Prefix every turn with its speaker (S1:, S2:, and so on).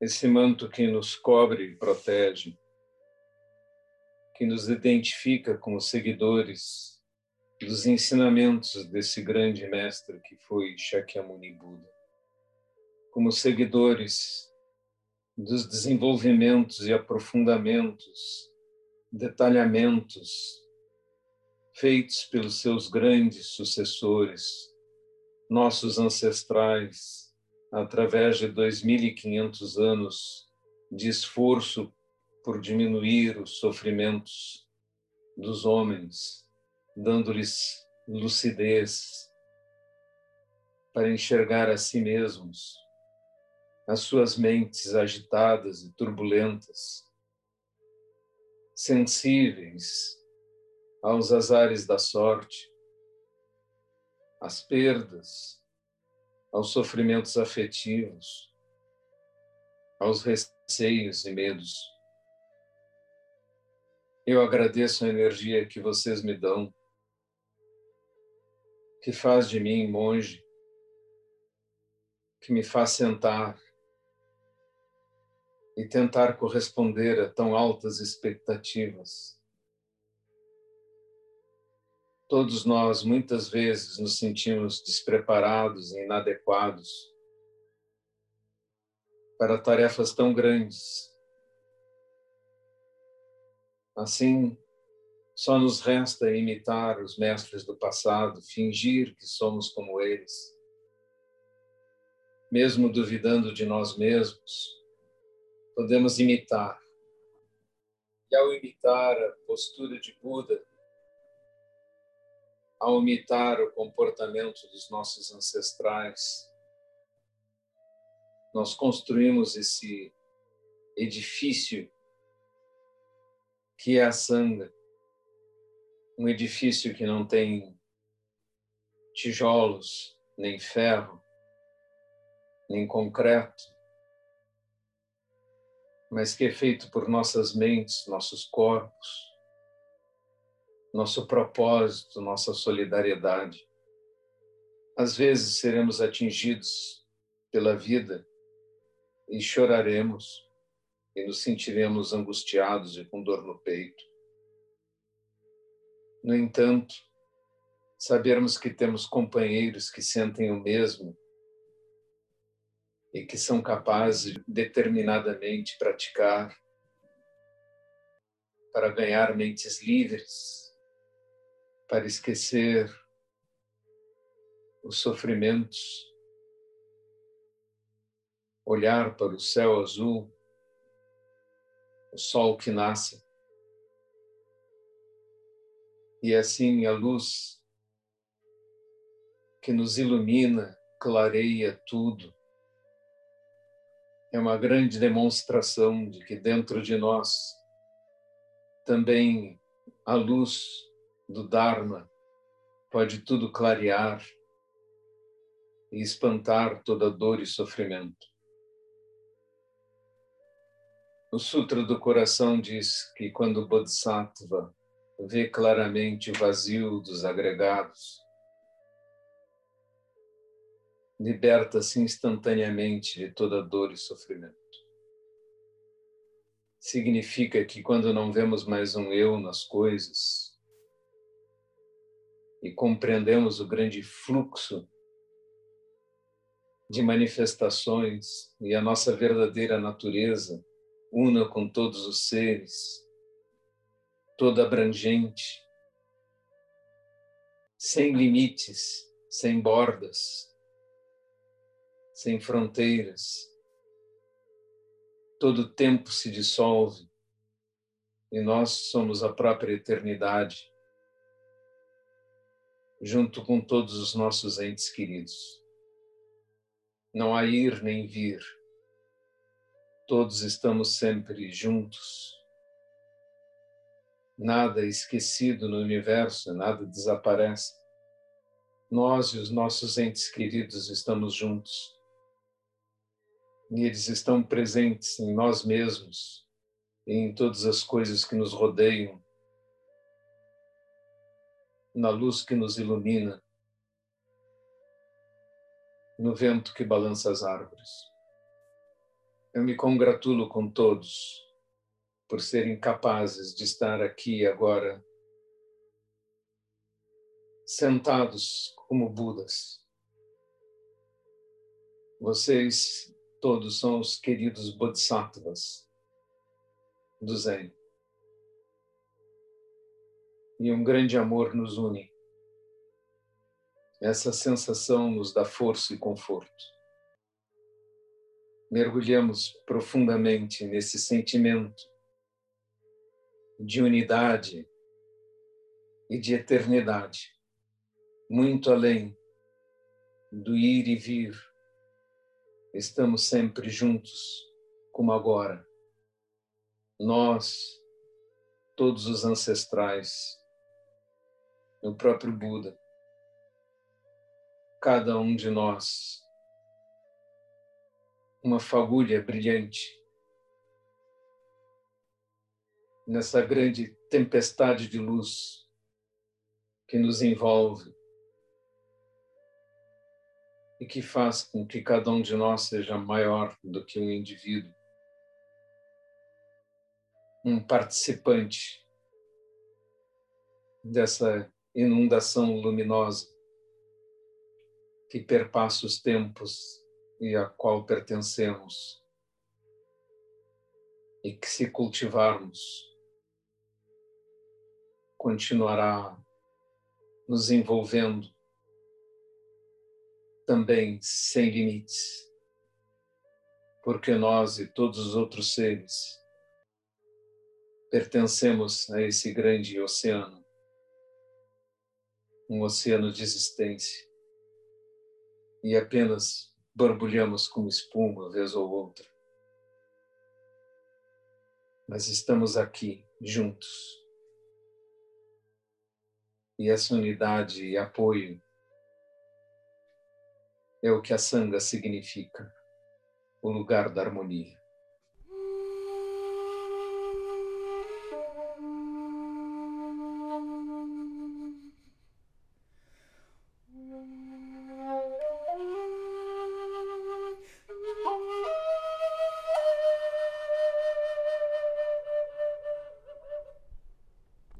S1: esse manto que nos cobre e protege, que nos identifica como seguidores dos ensinamentos desse grande mestre que foi Shakyamuni Buda, como seguidores dos desenvolvimentos e aprofundamentos, detalhamentos feitos pelos seus grandes sucessores, nossos ancestrais, através de 2.500 anos de esforço por diminuir os sofrimentos dos homens, dando-lhes lucidez para enxergar a si mesmos, as suas mentes agitadas e turbulentas, sensíveis aos azares da sorte, às perdas, aos sofrimentos afetivos, aos receios e medos. Eu agradeço a energia que vocês me dão, que faz de mim monge, que me faz sentar e tentar corresponder a tão altas expectativas. Todos nós, muitas vezes, nos sentimos despreparados e inadequados para tarefas tão grandes. Assim, só nos resta imitar os mestres do passado, fingir que somos como eles. Mesmo duvidando de nós mesmos, podemos imitar. E ao imitar a postura de Buda, ao imitar o comportamento dos nossos ancestrais, nós construímos esse edifício que é a Sangha, um edifício que não tem tijolos, nem ferro, nem concreto, mas que é feito por nossas mentes, nossos corpos, nosso propósito, nossa solidariedade. Às vezes seremos atingidos pela vida e choraremos e nos sentiremos angustiados e com dor no peito. No entanto, sabermos que temos companheiros que sentem o mesmo e que são capazes de determinadamente praticar para ganhar mentes livres para esquecer os sofrimentos, olhar para o céu azul, o sol que nasce, e assim a luz que nos ilumina, clareia tudo. É uma grande demonstração de que dentro de nós também a luz do Dharma pode tudo clarear e espantar toda dor e sofrimento. O Sutra do Coração diz que quando o Bodhisattva vê claramente o vazio dos agregados, liberta-se instantaneamente de toda dor e sofrimento. Significa que quando não vemos mais um eu nas coisas, e compreendemos o grande fluxo de manifestações e a nossa verdadeira natureza, una com todos os seres, toda abrangente, sem limites, sem bordas, sem fronteiras. Todo tempo se dissolve e nós somos a própria eternidade junto com todos os nossos entes queridos. Não há ir nem vir. Todos estamos sempre juntos. Nada é esquecido no universo, nada desaparece. Nós e os nossos entes queridos estamos juntos. E eles estão presentes em nós mesmos em todas as coisas que nos rodeiam na luz que nos ilumina, no vento que balança as árvores. Eu me congratulo com todos por serem capazes de estar aqui agora, sentados como Budas. Vocês todos são os queridos Bodhisattvas do Zen. E um grande amor nos une. Essa sensação nos dá força e conforto mergulhamos profundamente nesse sentimento de unidade e de eternidade, muito além do ir e vir. Estamos sempre juntos, como agora. Nós, todos os ancestrais, o próprio Buda, cada um de nós uma fagulha brilhante nessa grande tempestade de luz que nos envolve e que faz com que cada um de nós seja maior do que um indivíduo, um participante dessa inundação luminosa que perpassa os tempos e a qual pertencemos, e que, se cultivarmos, continuará nos envolvendo também sem limites, porque nós e todos os outros seres pertencemos a esse grande oceano, um oceano de existência, e apenas borbulhamos como espuma, vez ou outra. Mas estamos aqui, juntos. E essa unidade e apoio é o que a sanga significa, o lugar da harmonia.